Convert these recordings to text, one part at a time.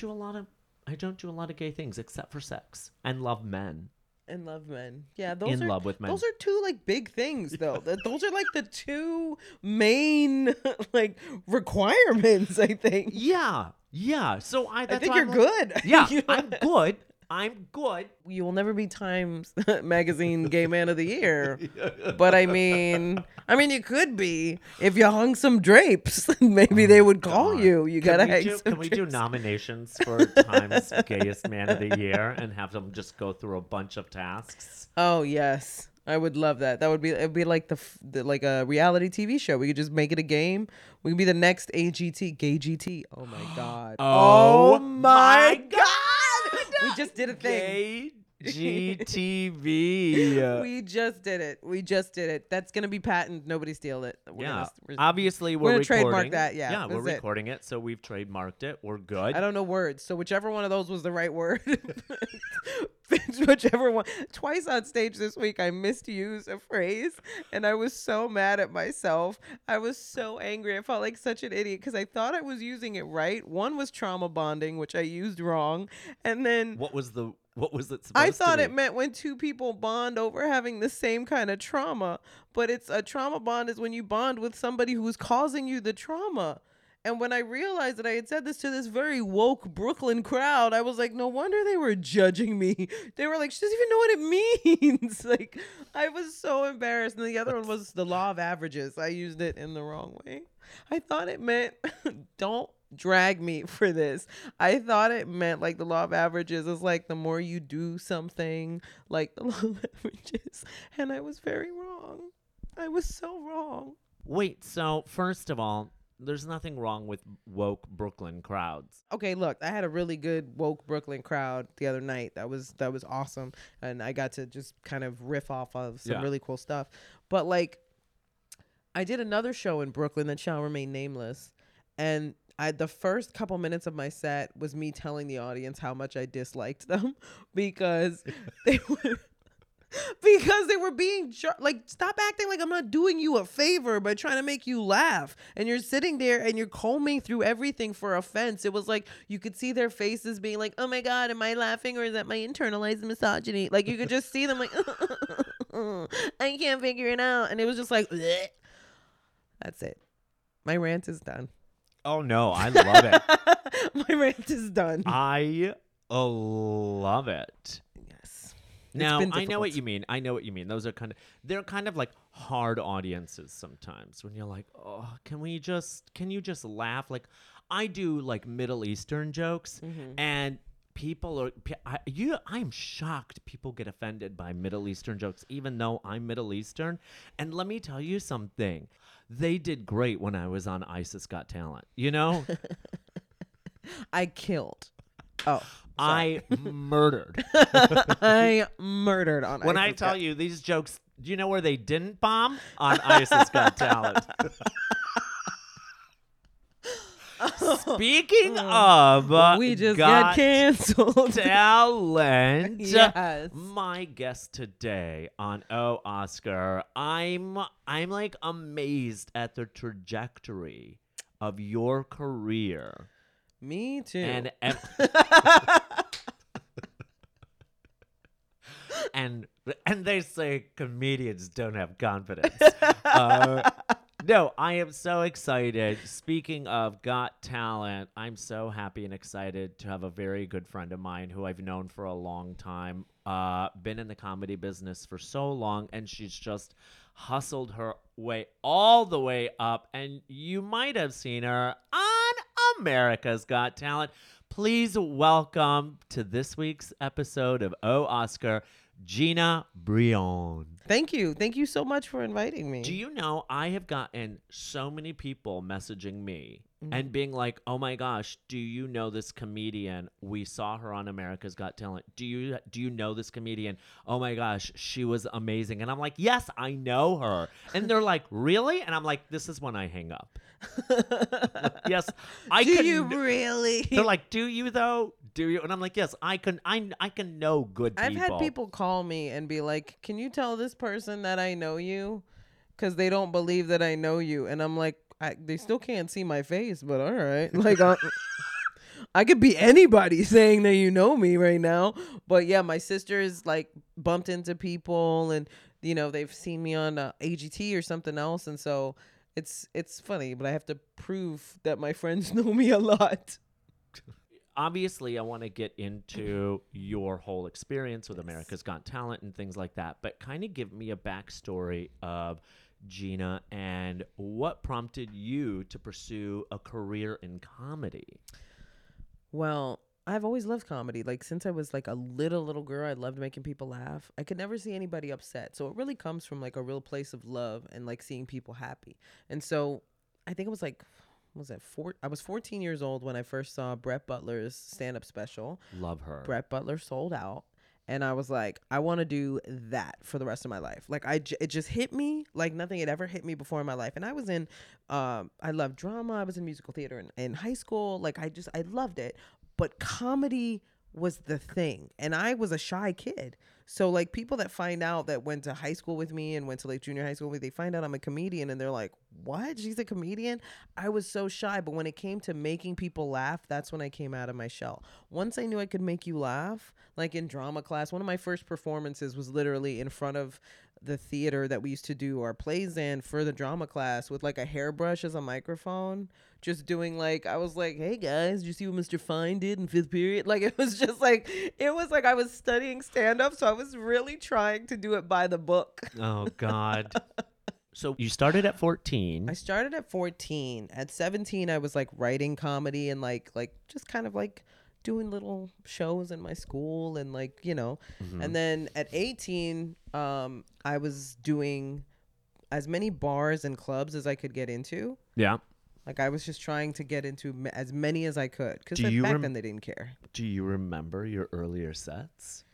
do a lot of I don't do a lot of gay things except for sex and love men. and love men. Yeah, those In are love with men. those are two like big things though. Th- those are like the two main like requirements. I think. Yeah, yeah. So I, I think you're like- good. Yeah, I'm good. I'm good. you will never be Times Magazine Gay Man of the Year. But I mean, I mean, you could be if you hung some drapes. Maybe they would call Oh, God. you. You Can gotta we hang do, some Can we do nominations for Times Gayest Man of the Year and have them just go through a bunch of tasks? Oh yes, I would love that. That would be it'd be like the, the like a reality TV show. We could just make it a game. We could be the next AGT, Gay GT. Oh my god. Oh, oh my my god. We just did a thing. GTV. We just did it. We just did it. That's gonna be patent. Nobody steal it. We're yeah, gonna- we're- obviously we're we're, gonna trademark recording. that, yeah, yeah, we're that's it. recording it, so we've trademarked it. We're good. I don't know words, so whichever one of those was the right word. whichever one. Twice on stage this week, I misused a phrase, and I was so mad at myself. I was so angry. I felt like such an idiot because I thought I was using it right. One was trauma bonding, which I used wrong, and then What was the what was it supposed I thought it meant when two people bond over having the same kind of trauma, but it's a trauma bond is when you bond with somebody who's causing you the trauma. And when I realized that I had said this to this very woke Brooklyn crowd, I was like, no wonder they were judging me. They were like, she doesn't even know what it means. like, I was so embarrassed. And the other one was the law of averages. I used it in the wrong way. I thought it meant don't drag me for this. I thought it meant like the law of averages is like the more you do something, like the law of averages. And I was very wrong. I was so wrong. Wait, so first of all, there's nothing wrong with woke Brooklyn crowds. Okay, look, I had a really good woke Brooklyn crowd the other night. That was that was awesome, and I got to just kind of riff off of some Yeah. really cool stuff. But like, I did another show in Brooklyn that shall remain nameless, and I the first couple minutes of my set was me telling the audience how much I disliked them because they were. Because they were being like, stop acting like I'm not doing you a favor by trying to make you laugh. And you're sitting there and you're combing through everything for offense. It was like you could see their faces being like, "Oh my god, am I laughing or is that my internalized misogyny?" Like you could just see them like, "I can't figure it out," and it was just like, "Bleh." that's it. My rant is done. Oh no, I love it. My rant is done. I love it. Now I know what you mean. I know what you mean. Those are kind of they're kind of like hard audiences sometimes when you're like, oh, can we just can you just laugh? Like I do like Middle Eastern jokes, Mm-hmm. and people are I, you. I'm shocked people get offended by Middle Eastern jokes, even though I'm Middle Eastern. And let me tell you something. They did great when I was on ISIS Got Talent. You know, I killed. Oh, I murdered. I murdered on. When I ISIS tell you these jokes, do you know where they didn't bomb? On ISIS Got Talent. Speaking of uh, we just got canceled. talent, Yes. my guest today on Oh Oscar, I'm I'm like amazed at the trajectory of your career Me too. and and and they say comedians don't have confidence. Uh, no, I am so excited. Speaking of Got Talent, I'm so happy and excited to have a very good friend of mine who I've known for a long time. Uh, been in the comedy business for so long, and she's just hustled her way all the way up. And you might have seen her on America's Got Talent. Please welcome to this week's episode of Oh Oscar, Gina Brillon. Thank you. Thank you so much for inviting me. Do you know I have gotten so many people messaging me Mm-hmm. and being like, "Oh my gosh, do you know this comedian? We saw her on America's Got Talent. Do you do you know this comedian? Oh my gosh, she was amazing." And I'm like, "Yes, I know her." And they're like, "Really?" And I'm like, "This is when I hang up." yes, I Do you really? They're like, "Do you though? Do you?" And I'm like, "Yes, I can. I I can know good I've had people call me and be like, "Can you tell this person that I know you?" Because they don't believe that I know you, and I'm like, I, they still can't see my face, but all right. Like, uh, I could be anybody saying that you know me right now. But yeah, my sister's like bumped into people and you know, they've seen me on uh, AGT or something else and so it's it's funny, but I have to prove that my friends know me a lot. Obviously, I want to get into mm-hmm. your whole experience with America's Got Talent and things like that, but kind of give me a backstory of Gina and what prompted you to pursue a career in comedy. Well, I've always loved comedy. Like since I was like a little little girl, I loved making people laugh. I could never see anybody upset. So it really comes from like a real place of love and like seeing people happy. And so I think it was like was that four I was 14 years old when I first saw Brett Butler's stand-up special. Love her. Brett Butler sold out and I was like, I want to do that for the rest of my life. Like I, j- it just hit me like nothing had ever hit me before in my life. And I was in, um, I loved drama. I was in musical theater in, in high school. Like I just, I loved it. But comedy was the thing, and I was a shy kid. So like people that find out that went to high school with me and went to like junior high school with me, they find out I'm a comedian and they're like, "What? She's a comedian?" I was so shy, but when it came to making people laugh, that's when I came out of my shell. Once I knew I could make you laugh, like in drama class, one of my first performances was literally in front of the theater that we used to do our plays in for the drama class with like a hairbrush as a microphone just doing like I was like, "Hey guys, did you see what Mr. Fine did in fifth period?" Like it was just like it was like I was studying stand up, so I was really trying to do it by the book. Oh God. so you started at 14. I started at 14. At 17, I was like writing comedy and like like just kind of like doing little shows in my school and like you know Mhm. and then at 18 um i was doing as many bars and clubs as i could get into yeah. like i was just trying to get into ma- as many as i could because back rem- then they didn't care Do you remember your earlier sets?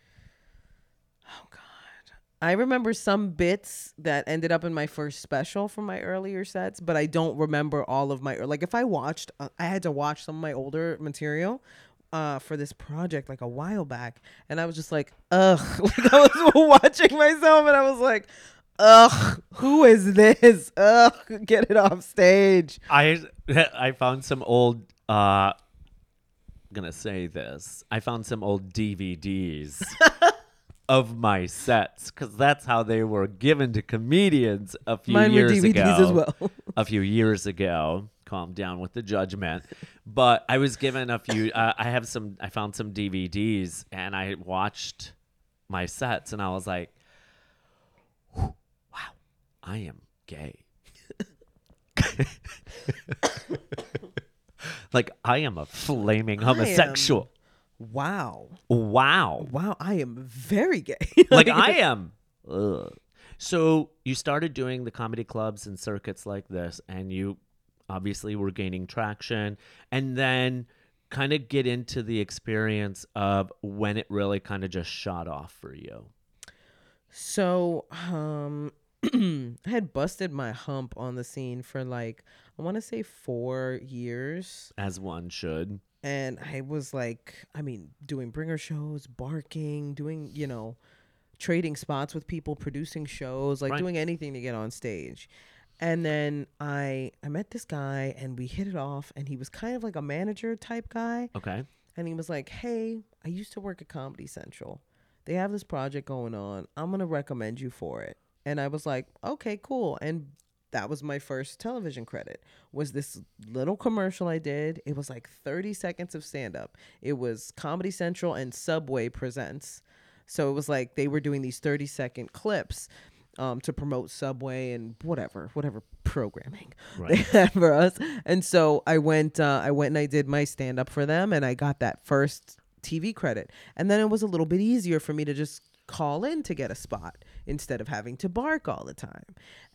oh god i remember some bits that ended up in my first special from my earlier sets but i don't remember all of my like if i watched uh, i had to watch some of my older material uh, for this project like a while back, and I was just like, ugh. Like I was watching myself, and I was like, ugh, who is this? Ugh, get it off stage. I I found some old uh I'm gonna say this. I found some old DVDs of my sets because that's how they were given to comedians a few Mine years DVDs ago. as well. a few years ago. Calm down with the judgment. But I was given a few. Uh, I have some. I found some DVDs and I watched my sets and I was like, "Wow, I am gay." like I am a flaming homosexual. Wow, Wow. wow, I am very gay. like I am. Ugh. So you started doing the comedy clubs and circuits like this, and you obviously we're gaining traction, and then kind of get into the experience of when it really kind of just shot off for you. So, um, I had busted my hump on the scene for like I want to say four years. As one should. and I was like, I mean, doing bringer shows, barking, doing, you know, trading spots with people, producing shows, like Right. doing anything to get on stage. And then I I met this guy and we hit it off and he was kind of like a manager type guy Okay. and he was like, "Hey, I used to work at Comedy Central. They have this project going on. I'm going to recommend you for it." And I was like, "Okay, cool." And that was my first television credit. Was this little commercial I did? It was like 30 seconds of stand up. It was Comedy Central and Subway presents. So it was like they were doing these 30 second clips um, to promote Subway and whatever, whatever programming they had for us. And so I went, uh, I went and I did my stand up for them, and I got that first TV credit. And then it was a little bit easier for me to just call in to get a spot instead of having to bark all the time.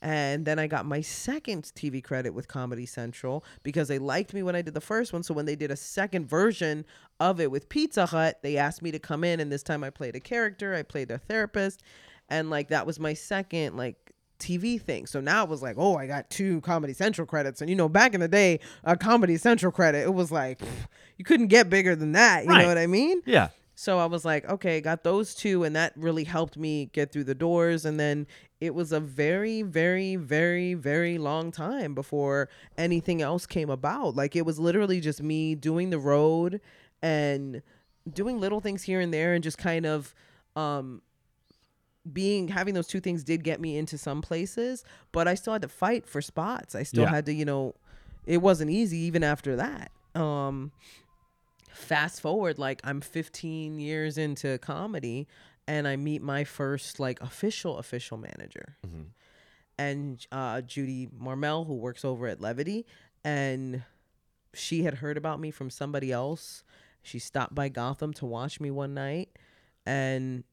And then I got my second TV credit with Comedy Central because they liked me when I did the first one. So when they did a second version of it with Pizza Hut, they asked me to come in, and this time I played a character. I played a therapist, and like that was my second like TV thing. So now it was like, oh, I got two Comedy Central credits. And you know, back in the day, a Comedy Central credit, it was like pff, you couldn't get bigger than that. You Right. know what I mean? Yeah. So I was like, okay, got those two, and that really helped me get through the doors. And then it was a very, very, very, very long time before anything else came about. Like it was literally just me doing the road and doing little things here and there, and just kind of um being having those two things did get me into some places, but I still had to fight for spots. I still Yeah. had to, you know, it wasn't easy even after that. Um fast forward like I'm 15 years into comedy and I meet my first like official official manager. Mhm. And uh Judi Marmel who works over at Levity and she had heard about me from somebody else. She stopped by Gotham to watch me one night and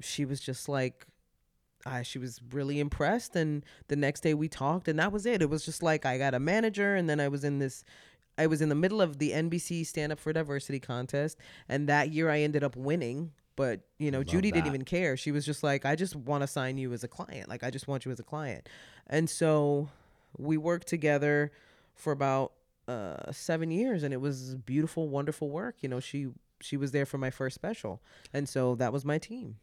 she was just like I, she was really impressed and the next day we talked and that was it. It was just like i got a manager and then i was in this i was in the middle of the nbc stand up for diversity contest and that year i ended up winning but you know Love judy didn't even care. She was just like i just want to sign you as a client. Like i just want you as a client. And so we worked together for about uh seven years and it was beautiful wonderful work. You know she she was there for my first special and so that was my team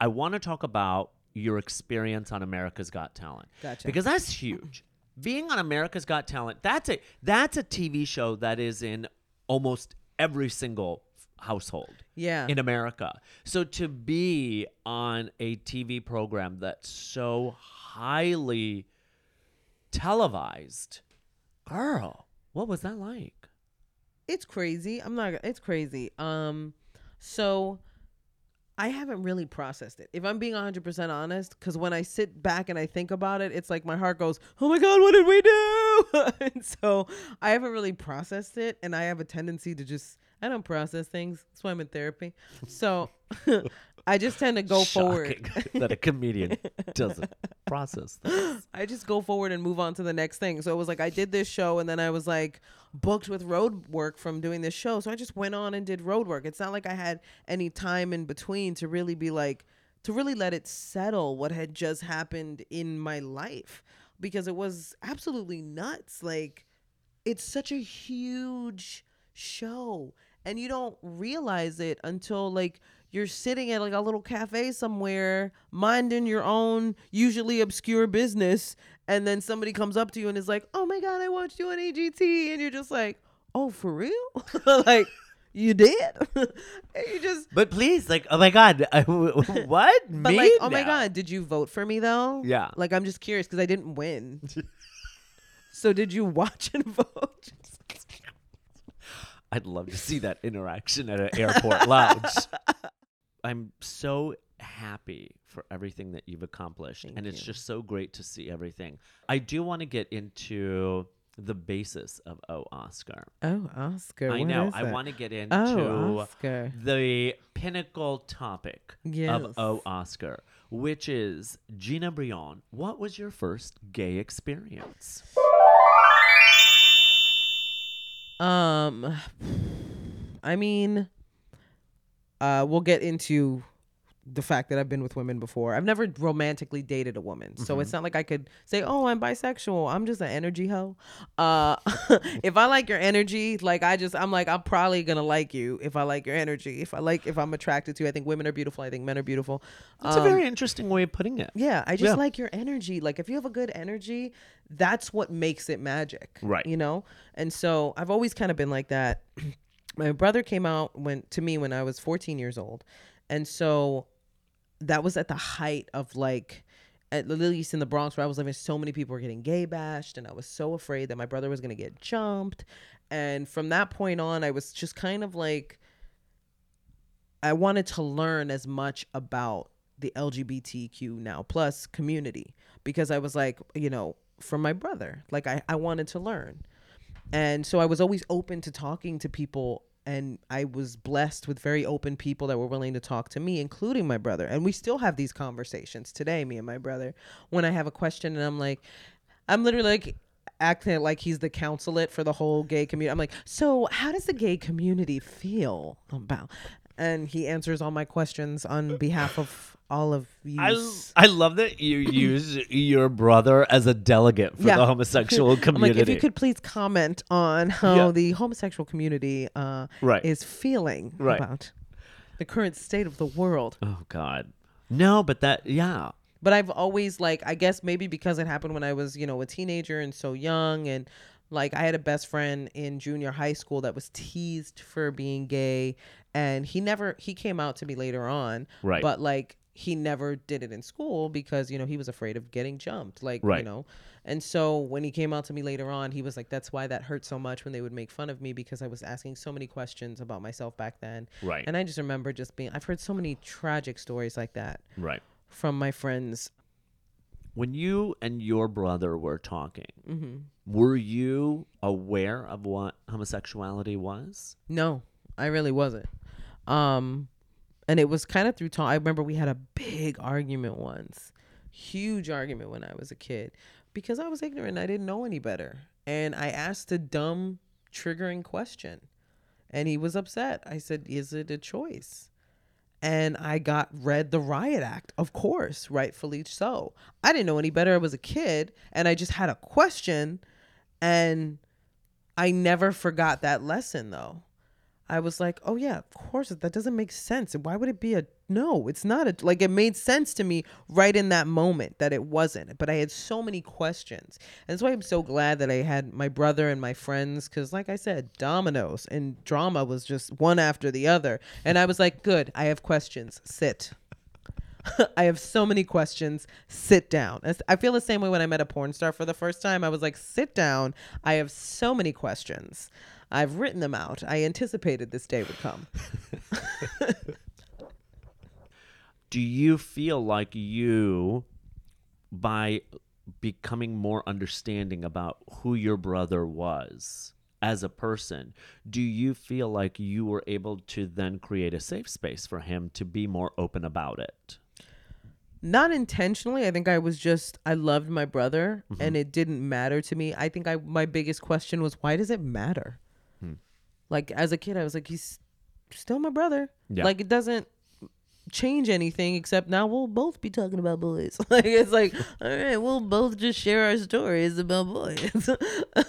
I want to talk about your experience on America's Got Talent. Gotcha. Because that's huge. Being on America's Got Talent, that's a that's a TV show that is in almost every single household yeah in America. So to be on a TV program that's so highly televised, girl, what was that like? it's crazy i'm not it's crazy um so i haven't really processed it. If i'm being 100% honest because when i sit back and i think about it it's like my heart goes oh my god what did we do? And so i haven't really processed it and i have a tendency to just i don't process things that's why i'm in therapy. So i just tend to go forward that a comedian doesn't process this. I just go forward and move on to the next thing. So it was like I did this show and then I was like booked with road work from doing this show. So I just went on and did road work. It's not like I had any time in between to really be like to really let it settle what had just happened in my life because it was absolutely nuts. Like it's such a huge show and you don't realize it until like you're sitting at like a little cafe somewhere minding your own usually obscure business and then somebody comes up to you and is like oh my god i watched you on agt and you're just like oh for real? Like you did? And you just But please, like, oh my God, I- what? but Me like oh my god did you vote for me though? Yeah. like i'm just curious because i didn't win. So did you watch and vote I'd love to see that interaction at an airport lounge. I'm so happy for everything that you've accomplished, Thank and it's just so great to see everything. I do want to get into the basis of Oh Oscar. oh oscar I know. I want to get oh, into oh oscar the pinnacle topic Yes. of Oh Oscar, which is Gina Brillon. What was your first gay experience? Um, I mean, uh, we'll get into the fact that I've been with women before. I've never romantically dated a woman, so it's not like I could say, "Oh, I'm bisexual." I'm just an energy hoe. Uh, if I like your energy, like I just, I'm like, I'm probably gonna like you if I like your energy. If I like, if I'm attracted to, you. I think women are beautiful. I think men are beautiful. That's Um, a very interesting way of putting it. yeah, I just Yeah. like your energy. Like if you have a good energy, that's what makes it magic. Right. You know? And so I've always kind of been like that. My brother came out when to me when I was 14 years old. And so that was at the height of like at least in the Bronx where I was living, so many people were getting gay bashed, and I was so afraid that my brother was gonna get jumped. And from that point on, I was just kind of like I wanted to learn as much about the LGBTQ now plus community because I was like, you know, from my brother, like I, I wanted to learn. And so I was always open to talking to people and I was blessed with very open people that were willing to talk to me, including my brother. And we still have these conversations today, me and my brother, when I have a question and I'm like, I'm literally like acting like he's the consulate for the whole gay community. I'm like, so how does the gay community feel about? And he answers all my questions on behalf of all of you. I, I love that you use your brother as a delegate for Yeah. the homosexual community. like, if you could please comment on how Yeah. the homosexual community uh, Right. is feeling Right. about the current state of the world. Oh God. No, but that yeah. But I've always like I guess maybe because it happened when I was, you know, a teenager and so young and like I had a best friend in junior high school that was teased for being gay and he never he came out to me later on. Right. But like he never did it in school because, you know, he was afraid of getting jumped. Like, you know. And so when he came out to me later on, he was like, That's why that hurt so much when they would make fun of me because I was asking so many questions about myself back then. Right. And I just remember just being I've heard so many tragic stories like that right. from my friends. When you and your brother were talking, hmm were you aware of what homosexuality was? No, I really wasn't. Um, and it was kind of through time. I remember we had a big argument once, huge argument when I was a kid, because I was ignorant. I didn't know any better, and I asked a dumb, triggering question, and he was upset. I said, "Is it a choice?" And I got read the riot act, of course, rightfully so. I didn't know any better. I was a kid, and I just had a question, and I never forgot that lesson though. I was like, oh yeah, of course that doesn't make sense. Why would it be a no? It's not a like it made sense to me right in that moment that it wasn't. But I had so many questions, and that's why I'm so glad that I had my brother and my friends because, like I said, dominoes and drama was just one after the other, and I was like, good, I have questions. Sit. I have so many questions. Sit down. I feel the same way when I met a porn star for the first time. I was like, sit down. I have so many questions. I've written them out. I anticipated this day would come. Do you feel like you, by becoming more understanding about who your brother was as a person, do you feel like you were able to then create a safe space for him to be more open about it? Not intentionally. I think I was just I loved my brother Mm-hmm. and it didn't matter to me. I think I my biggest question was why does it matter? Like as a kid I was like he's still my brother. Yeah. Like it doesn't change anything except now we'll both be talking about boys. like it's like all right, we'll both just share our stories about boys.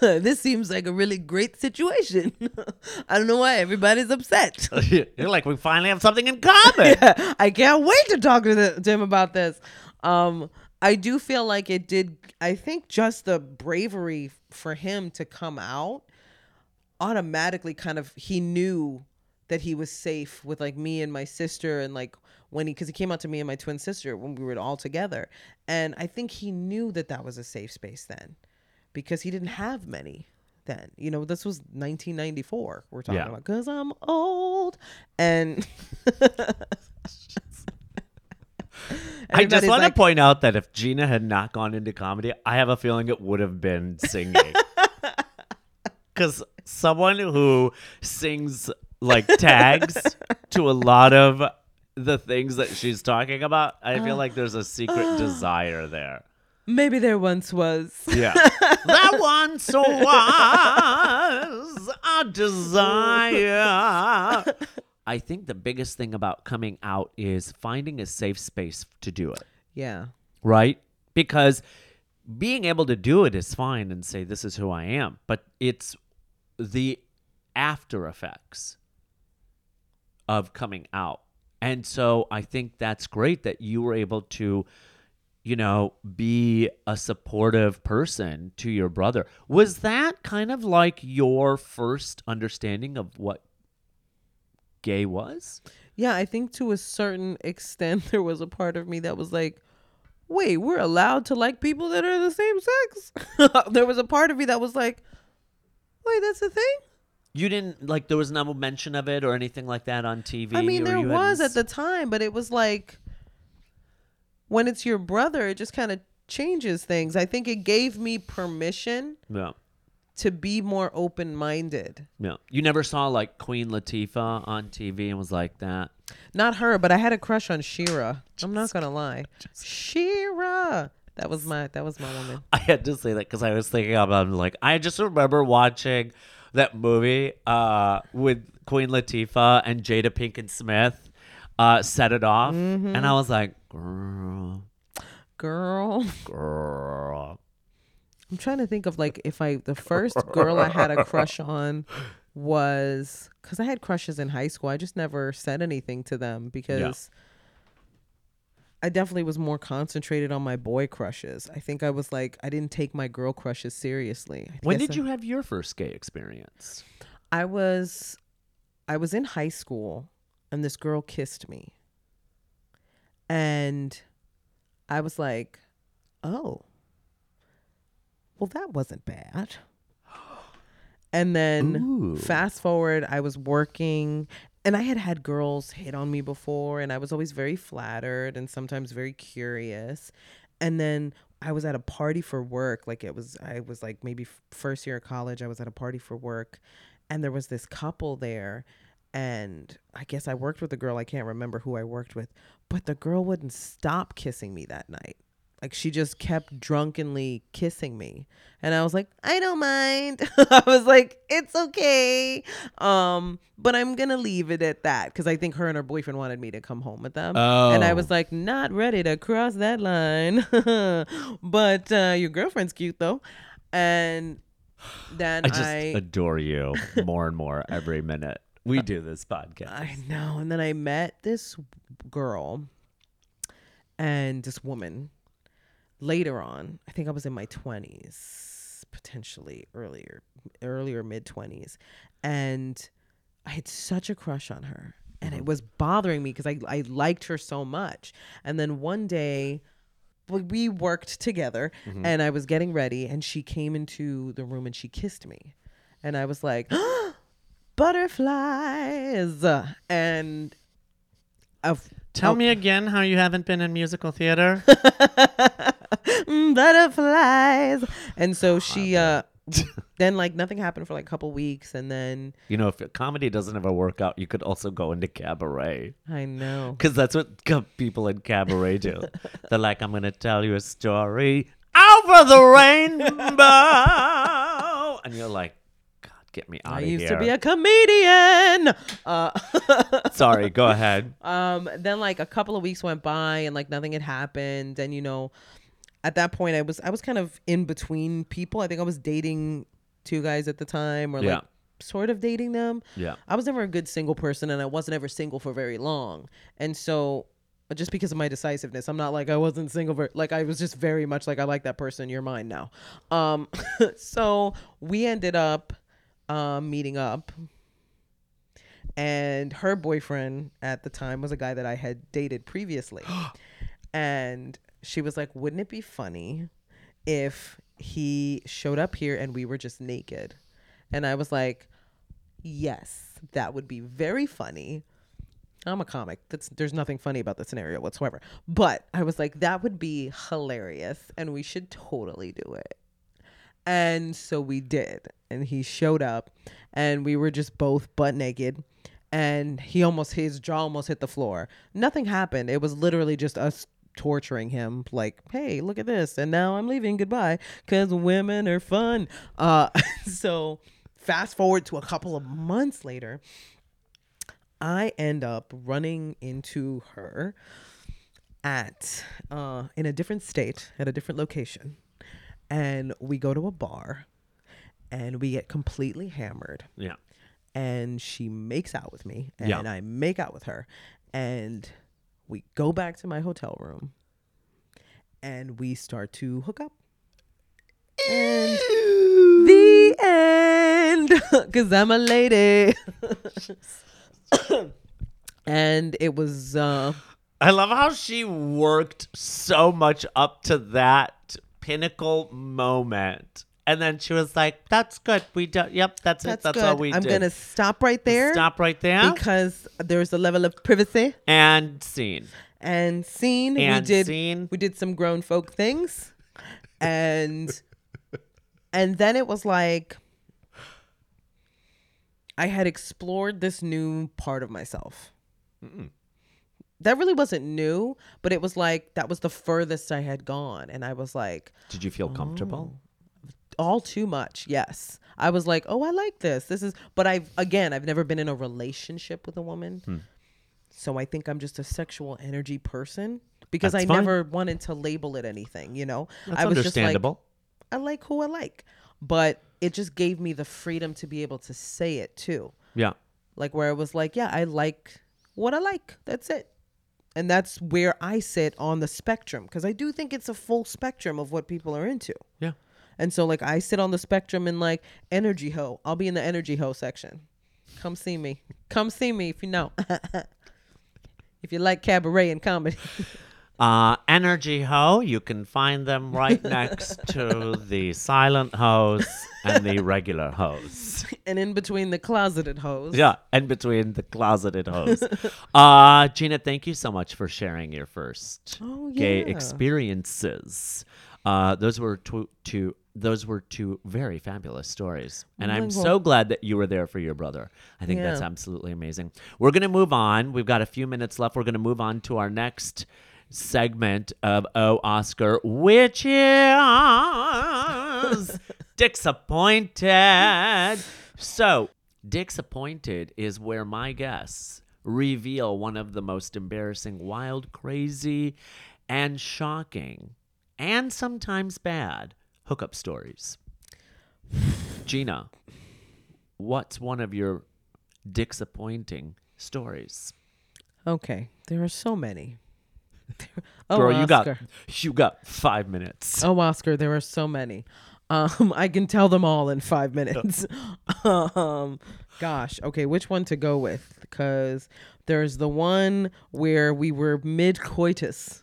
this seems like a really great situation. I don't know why everybody's upset. You're like, we finally have something in common. I can't wait to talk to, the, to him about this. Um, I do feel like it did. I think just the bravery for him to come out automatically kind of he knew that he was safe with like me and my sister and like when he because he came out to me and my twin sister when we were all together and i think he knew that that was a safe space then because he didn't have many then you know this was 1994 we're talking Yeah. about because i'm old and I just want like, to point out that if Gina had not gone into comedy, I have a feeling it would have been singing. Because someone who sings like tags to a lot of the things that she's talking about, I feel uh. like there's a secret desire there. maybe there once was Yeah. that once was a desire. I think the biggest thing about coming out is finding a safe space to do it yeah right? Because being able to do it is fine and say, this is who I am, but it's the after effects of coming out. And so I think that's great that you were able to, you know, be a supportive person to your brother. Was that kind of like your first understanding of what gay was? Yeah, I think to a certain extent there was a part of me that was like, wait, we're allowed to like people that are the same sex? there was a part of me that was like, wait, that's a thing? You didn't like there was no mention of it or anything like that on TV. I mean, or there you was hadn't at the time, but it was like when it's your brother, it just kind of changes things. I think it gave me permission yeah, to be more open minded. no. You never saw like Queen Latifah on TV and was like that. Not her, but I had a crush on Shira. I'm not gonna lie. Shira. That was my that was my woman. I had to say that because I was thinking about like I just remember watching that movie uh, with Queen Latifah and Jada Pinkett Smith uh, set it off, Mm-hmm. and I was like, girl, Girl. girl. I'm trying to think of like if I the first girl I had a crush on was because I had crushes in high school. I just never said anything to them because I definitely was more concentrated on my boy crushes. I think I was like, I didn't take my girl crushes seriously. I When did I- you have your first gay experience? I was I was in high school and this girl kissed me. And I was like, "Oh. Well, that wasn't bad." And then Ooh. fast forward, I was working and I had had girls hit on me before and I was always very flattered and sometimes very curious. And then I was at a party for work, like it was I was like maybe first year of college, I was at a party for work and there was this couple there and I guess I worked with a girl, I can't remember who I worked with, but the girl wouldn't stop kissing me that night. Like she just kept drunkenly kissing me. And I was like, I don't mind. I was like, it's okay. Um, but I'm gonna leave it at that because I think her and her boyfriend wanted me to come home with them. And I Oh. was like, not ready to cross that line. but uh, your girlfriend's cute though. And then I just I adore you more and more every minute we do this podcast. I know. And then I met this girl and this woman later on. I think I was in my 20s, potentially earlier, earlier mid 20s. And I had such a crush on her. And it mm-hmm. was bothering me because I, I liked her so much. And then one day, we- worked together mm-hmm. and I was getting ready and she came into the room and she kissed me. And I was like, butterflies. And I've Tell me again how you haven't been in musical theater. Mm, butterflies. And so she, uh, then like nothing happened for like a couple weeks. And then you know, if comedy doesn't ever work out, you could also go into cabaret. I know. Because that's what people in cabaret do. They're like, I'm going to tell you a story over the rainbow. And you're like, God, get me out I of used to be a comedian. Uh, Sorry, go ahead. um, then like a couple of weeks went by and like nothing had happened. And you know, at that point I was I was kind of in between people. I think I was dating two guys at the time or Yeah. like sort of dating them. Yeah. I was never a good single person and I wasn't ever single for very long. And so just because of my decisiveness, I'm not like I wasn't single for like I was just very much like I like that person, you're mine now. Um so we ended up um meeting up and her boyfriend at the time was a guy that I had dated previously. and she was like, "Wouldn't it be funny if he showed up here and we were just naked?" And I was like, "Yes, that would be very funny." I'm a comic. That's there's nothing funny about the scenario whatsoever. But I was like, that would be hilarious and we should totally do it. And so we did. And he showed up and we were just both butt naked. And he almost his jaw almost hit the floor. Nothing happened. It was literally just us torturing him like, "Hey, look at this." And now I'm leaving. Goodbye cuz women are fun. Uh so fast forward to a couple of months later, I end up running into her at uh, in a different state at a different location, and we go to a bar, and we get completely hammered, Yeah. and she makes out with me, and Yeah. I make out with her, and we go back to my hotel room, and we start to hook up, and the end, because I'm a lady. and it was uh I love how she worked so much up to that pinnacle moment. And then she was like, that's good. We do. Yep, that's, that's it. That's good. all we do. I'm did. gonna stop right there Stop right there. because there's a level of privacy and scene. and scene. And we did scene. we did some grown folk things, and and then it was like I had explored this new part of myself. That really wasn't new, but it was like that was the furthest I had gone, and I was like, Did you feel comfortable? Oh. All too much yes i was like oh i like this this is but i've again i've never been in a relationship with a woman Hmm. so i think i'm just a sexual energy person because That's i fine. never wanted to label it anything you know That's i was understandable. just like i like who i like but it just gave me the freedom to be able to say it too. Yeah. Like where it was like, yeah, I like what I like. That's it. And that's where I sit on the spectrum because I do think it's a full spectrum of what people are into. Yeah. And so like I sit on the spectrum in like energy hoe. I'll be in the energy hoe section. Come see me. Come see me if you know. if you like cabaret and comedy. Uh, Energy Ho, you can find them right next to the silent hose and the regular hose. and in between the closeted hoes. Yeah, and between the closeted hose. uh, Gina, thank you so much for sharing your first Oh, gay experiences. Uh, those were two, two, those were two very fabulous stories, and I'm so glad that you were there for your brother. I think that's Yeah. absolutely amazing. We're gonna move on. We've got a few minutes left. We're gonna move on to our next segment of Oh Oscar, which is Disappointed. So, Disappointed is where my guests reveal one of the most embarrassing, wild, crazy, and shocking, and sometimes bad hookup stories. Gina, what's one of your disappointing stories? Okay. There are so many. oh, Girl, you got you got five minutes. Oh, Oscar, there are so many. Um, I can tell them all in five minutes. um, gosh, okay, which one to go with? Because there's the one where we were mid coitus,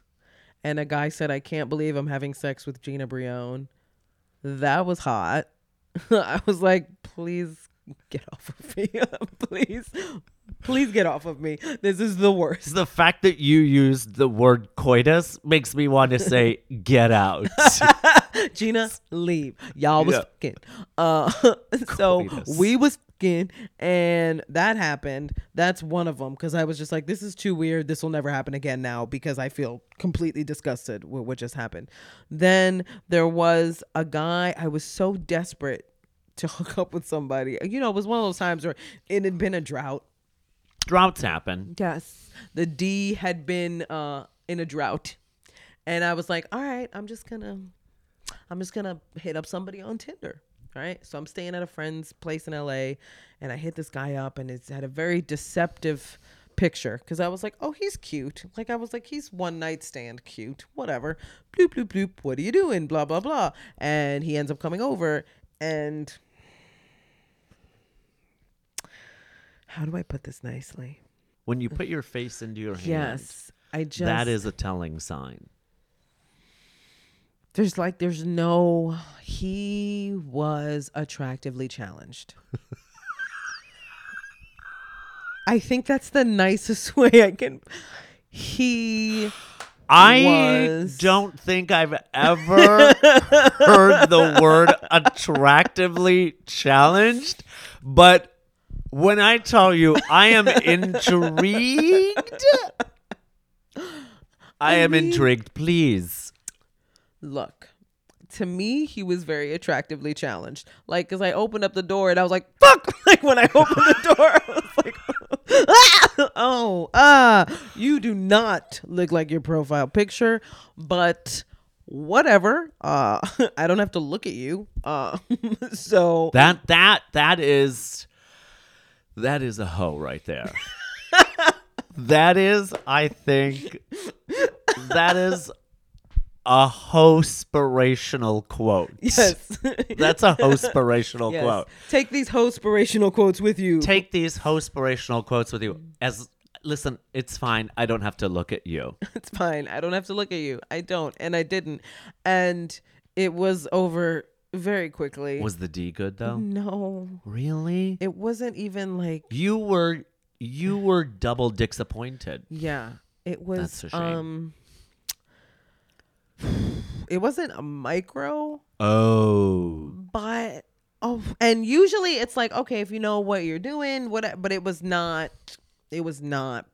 and a guy said, "I can't believe I'm having sex with Gina Brillon." That was hot. I was like, "Please get off of me, please, please get off of me. This is the worst." The fact that you used the word coitus makes me want to say get out. Gina, leave. Y'all was Yeah. fucking. Uh, so we was fucking, and that happened. That's one of them because I was just like, this is too weird. This will never happen again now because I feel completely disgusted with what just happened. Then there was a guy. I was so desperate to hook up with somebody. You know, it was one of those times where it had been a drought. Droughts happen. Yes. The D had been uh in a drought. And I was like, all right, I'm just gonna I'm just gonna hit up somebody on Tinder. All right. So I'm staying at a friend's place in LA and I hit this guy up and it's had a very deceptive picture because I was like, oh, he's cute. Like I was like, he's one night stand cute. Whatever. Bloop bloop bloop. What are you doing? Blah blah blah. And he ends up coming over and how do I put this nicely? When you put your face into your hand, Yes. I just that is a telling sign. There's like there's no he was attractively challenged. I think that's the nicest way I can he I was- don't think I've ever heard the word attractively challenged, but when I tell you I am intrigued, I am mean- intrigued. Please. Look to me he was very attractively challenged like because i opened up the door and i was like fuck like when i opened the door i was like ah! oh ah you do not look like your profile picture but whatever uh i don't have to look at you uh so That that that is that is a hoe right there. that is, I think, that is a hospirational quote. yes That's a hospirational yes. quote. take these hospirational quotes with you Take these hospirational quotes with you. As listen, it's fine. I don't have to look at you. it's fine. I don't have to look at you. I don't. And I didn't. And it was over very quickly. Was the D good though? no. Really? It wasn't even like You were you were double disappointed. yeah. It was That's a shame. um it wasn't a micro, Oh. but oh and usually it's like okay, if you know what you're doing, what but it was not it was not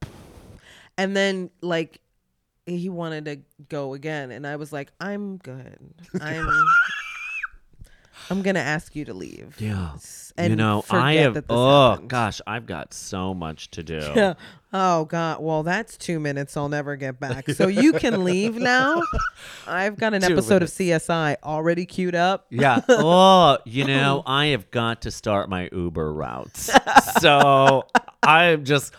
and then like he wanted to go again and I was like, I'm good. I'm I'm gonna ask you to leave. Yeah. S- you know, I have. Oh happened. gosh, I've got so much to do. Yeah. Oh God. Well, that's two minutes. I'll never get back. So you can leave now. I've got an Two episode of CSI already queued up. Yeah. Oh, you know, I have got to start my Uber routes. So I'm just.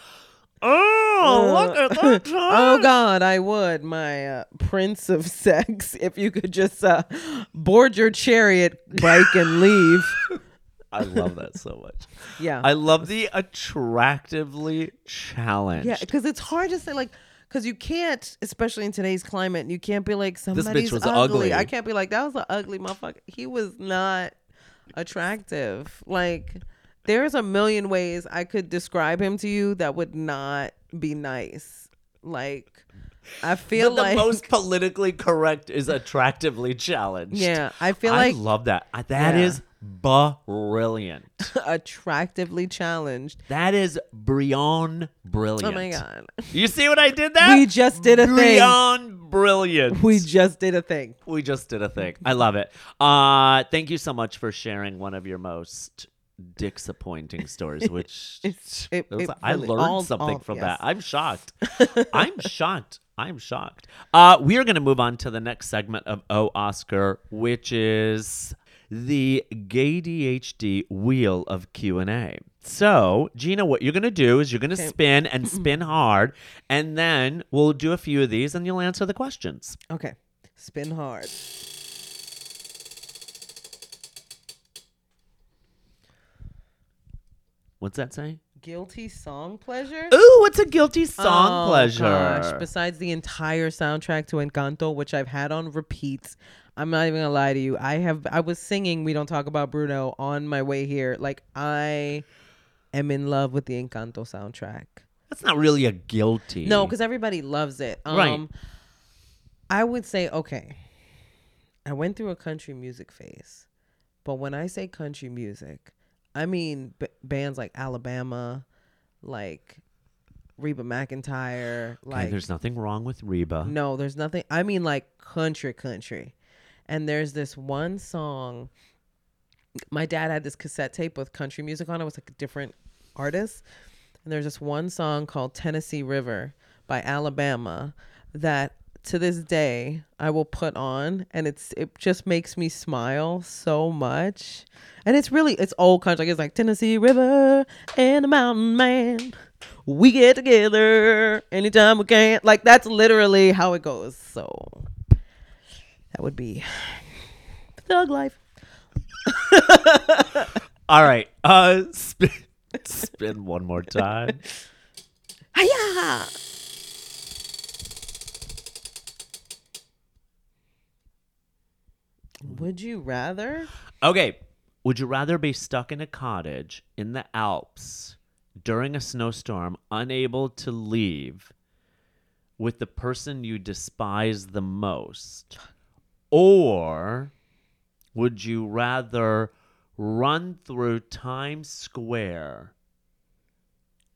Oh, look at that time. Oh God, I would, my uh, prince of sex, if you could just uh, board your chariot bike and leave. I love that so much. Yeah, I love the attractively challenged. yeah, because it's hard to say like. Because you can't, especially in today's climate, you can't be like somebody's was ugly. ugly. I can't be like that was an ugly motherfucker. He was not attractive. Like there's a million ways I could describe him to you that would not be nice. Like I feel But the like most politically correct is attractively challenged. yeah, I feel I like I love that. That Yeah. is brilliant. attractively challenged. That is Brillon brilliant. Oh my god. You see what I did there? We just did a thing. Brillon brilliant. We just did a thing. we just did a thing. I love it. Uh thank you so much for sharing one of your most disappointing stories, which it, it was- I really- learned something from yes. that. I'm shocked. I'm shocked. I'm shocked. Uh, we are going to move on to the next segment of Oh Oscar, which is the gay DHD wheel of Q&A. So, Gina, what you're going to do is you're going to Okay. spin and spin hard, and then we'll do a few of these and you'll answer the questions. Okay. Spin hard. What's that say? Guilty song pleasure? Ooh, what's a guilty song Oh, pleasure? Gosh. Besides the entire soundtrack to Encanto, which I've had on repeat, I'm not even gonna lie to you. I have I was singing "We Don't Talk About Bruno" on my way here. Like I am in love with the Encanto soundtrack. That's not really a guilty. No, because everybody loves it. Um, Right. I would say okay. I went through a country music phase, but when I say country music, I mean b- bands like Alabama, like Reba McEntire, Okay, like there's nothing wrong with Reba. no, there's nothing. I mean, like country, country. And there's this one song. My dad had this cassette tape with country music on it. It was like a different artist. And there's this one song called Tennessee River by Alabama that to this day I will put on and it's it just makes me smile so much. And it's really it's old country. Like it's like Tennessee River and the mountain man. We get together anytime we can. Like that's literally how it goes. So that would be thug life. All right. Uh spin, spin one more time. Hiya! Would you rather? Okay. Would you rather be stuck in a cottage in the Alps during a snowstorm, unable to leave with the person you despise the most? Or would you rather run through Times Square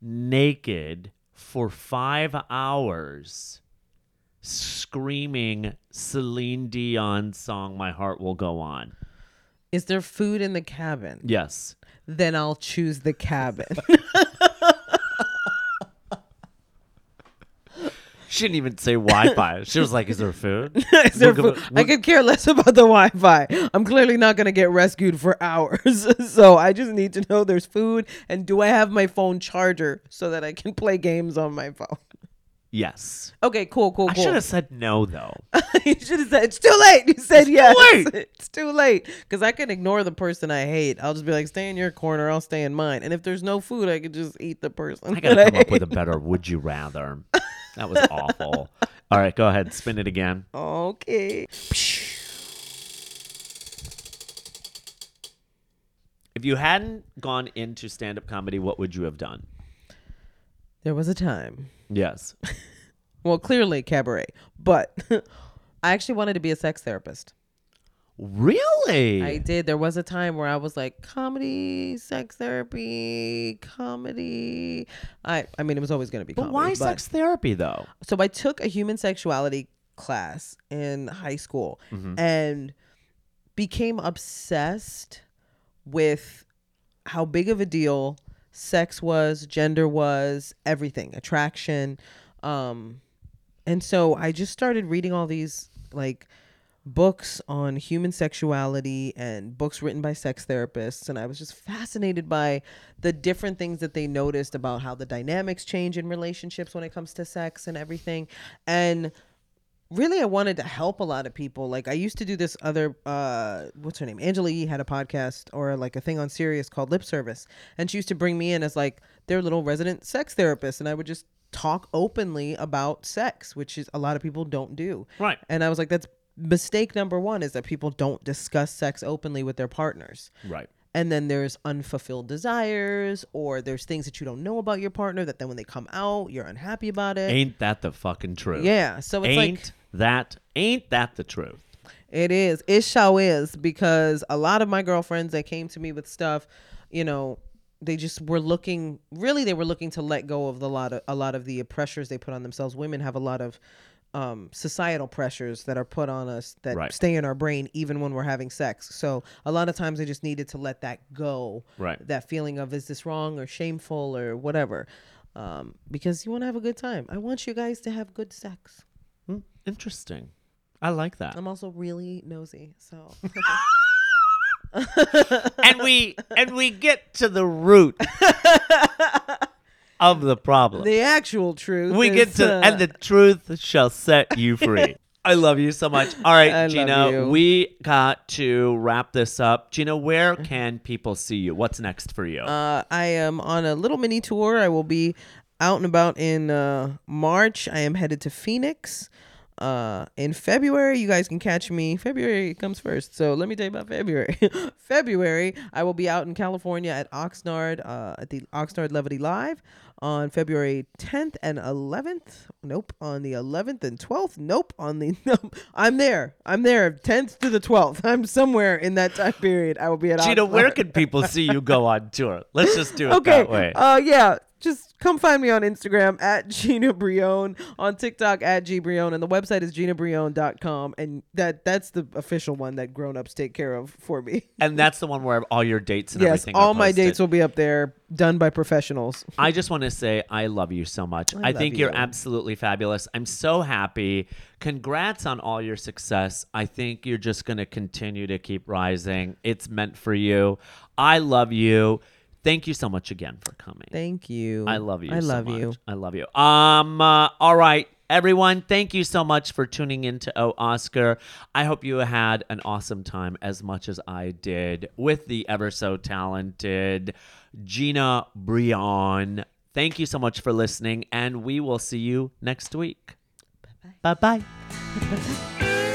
naked for five hours? Screaming Celine Dion song "My Heart Will Go On." Is there food in the cabin? Yes. Then I'll choose the cabin. She didn't even say Wi-Fi. She was like, "Is there food?" Is there We'll go- food? I could care less about the Wi-Fi. I'm clearly not gonna get rescued for hours, so I just need to know there's food and do I have my phone charger so that I can play games on my phone. Yes. Okay, cool, cool, I cool. should have said no though. you should have said it's too late. You said yes. late. It's too late because I can ignore the person I hate. I'll just be like, stay in your corner. I'll stay in mine. And if there's no food, I could just eat the person. I gotta that come up with a better "Would you rather." That was awful. All right, go ahead, spin it again. Okay. If you hadn't gone into stand-up comedy, what would you have done? There was a time. Yes. Well, clearly cabaret, but I actually wanted to be a sex therapist. Really? I did. There was a time where I was like, comedy, sex therapy, comedy. I, I mean, it was always going to be but comedy. why sex therapy though? so I took a human sexuality class in high school Mhm. and became obsessed with how big of a deal sex was, gender was, everything, attraction. Um, and so I just started reading all these like books on human sexuality and books written by sex therapists and I was just fascinated by the different things that they noticed about how the dynamics change in relationships when it comes to sex and everything and really I wanted to help a lot of people like I used to do this other uh what's her name Angela Yee had a podcast or like a thing on Sirius called Lip Service and she used to bring me in as like their little resident sex therapist and I would just talk openly about sex which is a lot of people don't do Right. and I was like, that's mistake number one is that people don't discuss sex openly with their partners. Right. And then there's unfulfilled desires, or there's things that you don't know about your partner that then when they come out, you're unhappy about it. Ain't that the fucking truth? yeah. So it's ain't like, that ain't that the truth? it is. It sure is because a lot of my girlfriends that came to me with stuff, you know, they just were looking really they were looking to let go of the lot of a lot of the pressures they put on themselves women have a lot of um, societal pressures that are put on us that Right. stay in our brain even when we're having sex so a lot of times I just needed to let that go Right. that feeling of is this wrong or shameful or whatever um, because you want to have a good time i want you guys to have good sex Hmm, Interesting. I like that. i'm also really nosy so and we and we get to the root of the problem. the actual truth we get is, to uh, and the truth shall set you free. I love you so much. All right, I Gina, we got to wrap this up. Gina, where can people see you? What's next for you? Uh, I am on a little mini tour. I will be out and about in uh, March. I am headed to Phoenix. Uh, in February, you guys can catch me. February comes first, so let me tell you about February. February, I will be out in California at Oxnard, uh, at the Oxnard Levity Live on February 10th and 11th. Nope, on the 11th and 12th. Nope, on the. Nope. I'm there. I'm there. 10th to the 12th. I'm somewhere in that time period. I will be at. Gina, where Oxnard. can people see you go on tour? Let's just do it okay. that way. Uh, yeah. Just come find me on Instagram at Gina Brillon, on TikTok at G Brillon, and the website is ginabrillon.com. And that that's the official one that grown ups take care of for me. and that's the one where all your dates and yes, everything are all my dates will be up there, done by professionals. I just want to say I love you so much. I, I think love you're absolutely fabulous. I'm so happy. Congrats on all your success. I think you're just going to continue to keep rising. It's meant for you. I love you. Thank you so much again for coming. Thank you. I love you. I so love much. you. I love you. Um. uh, all right, everyone. Thank you so much for tuning in to Oh Oscar. I hope you had an awesome time as much as I did with the ever so talented Gina Brillon. Thank you so much for listening, and we will see you next week. Bye bye. Bye-bye.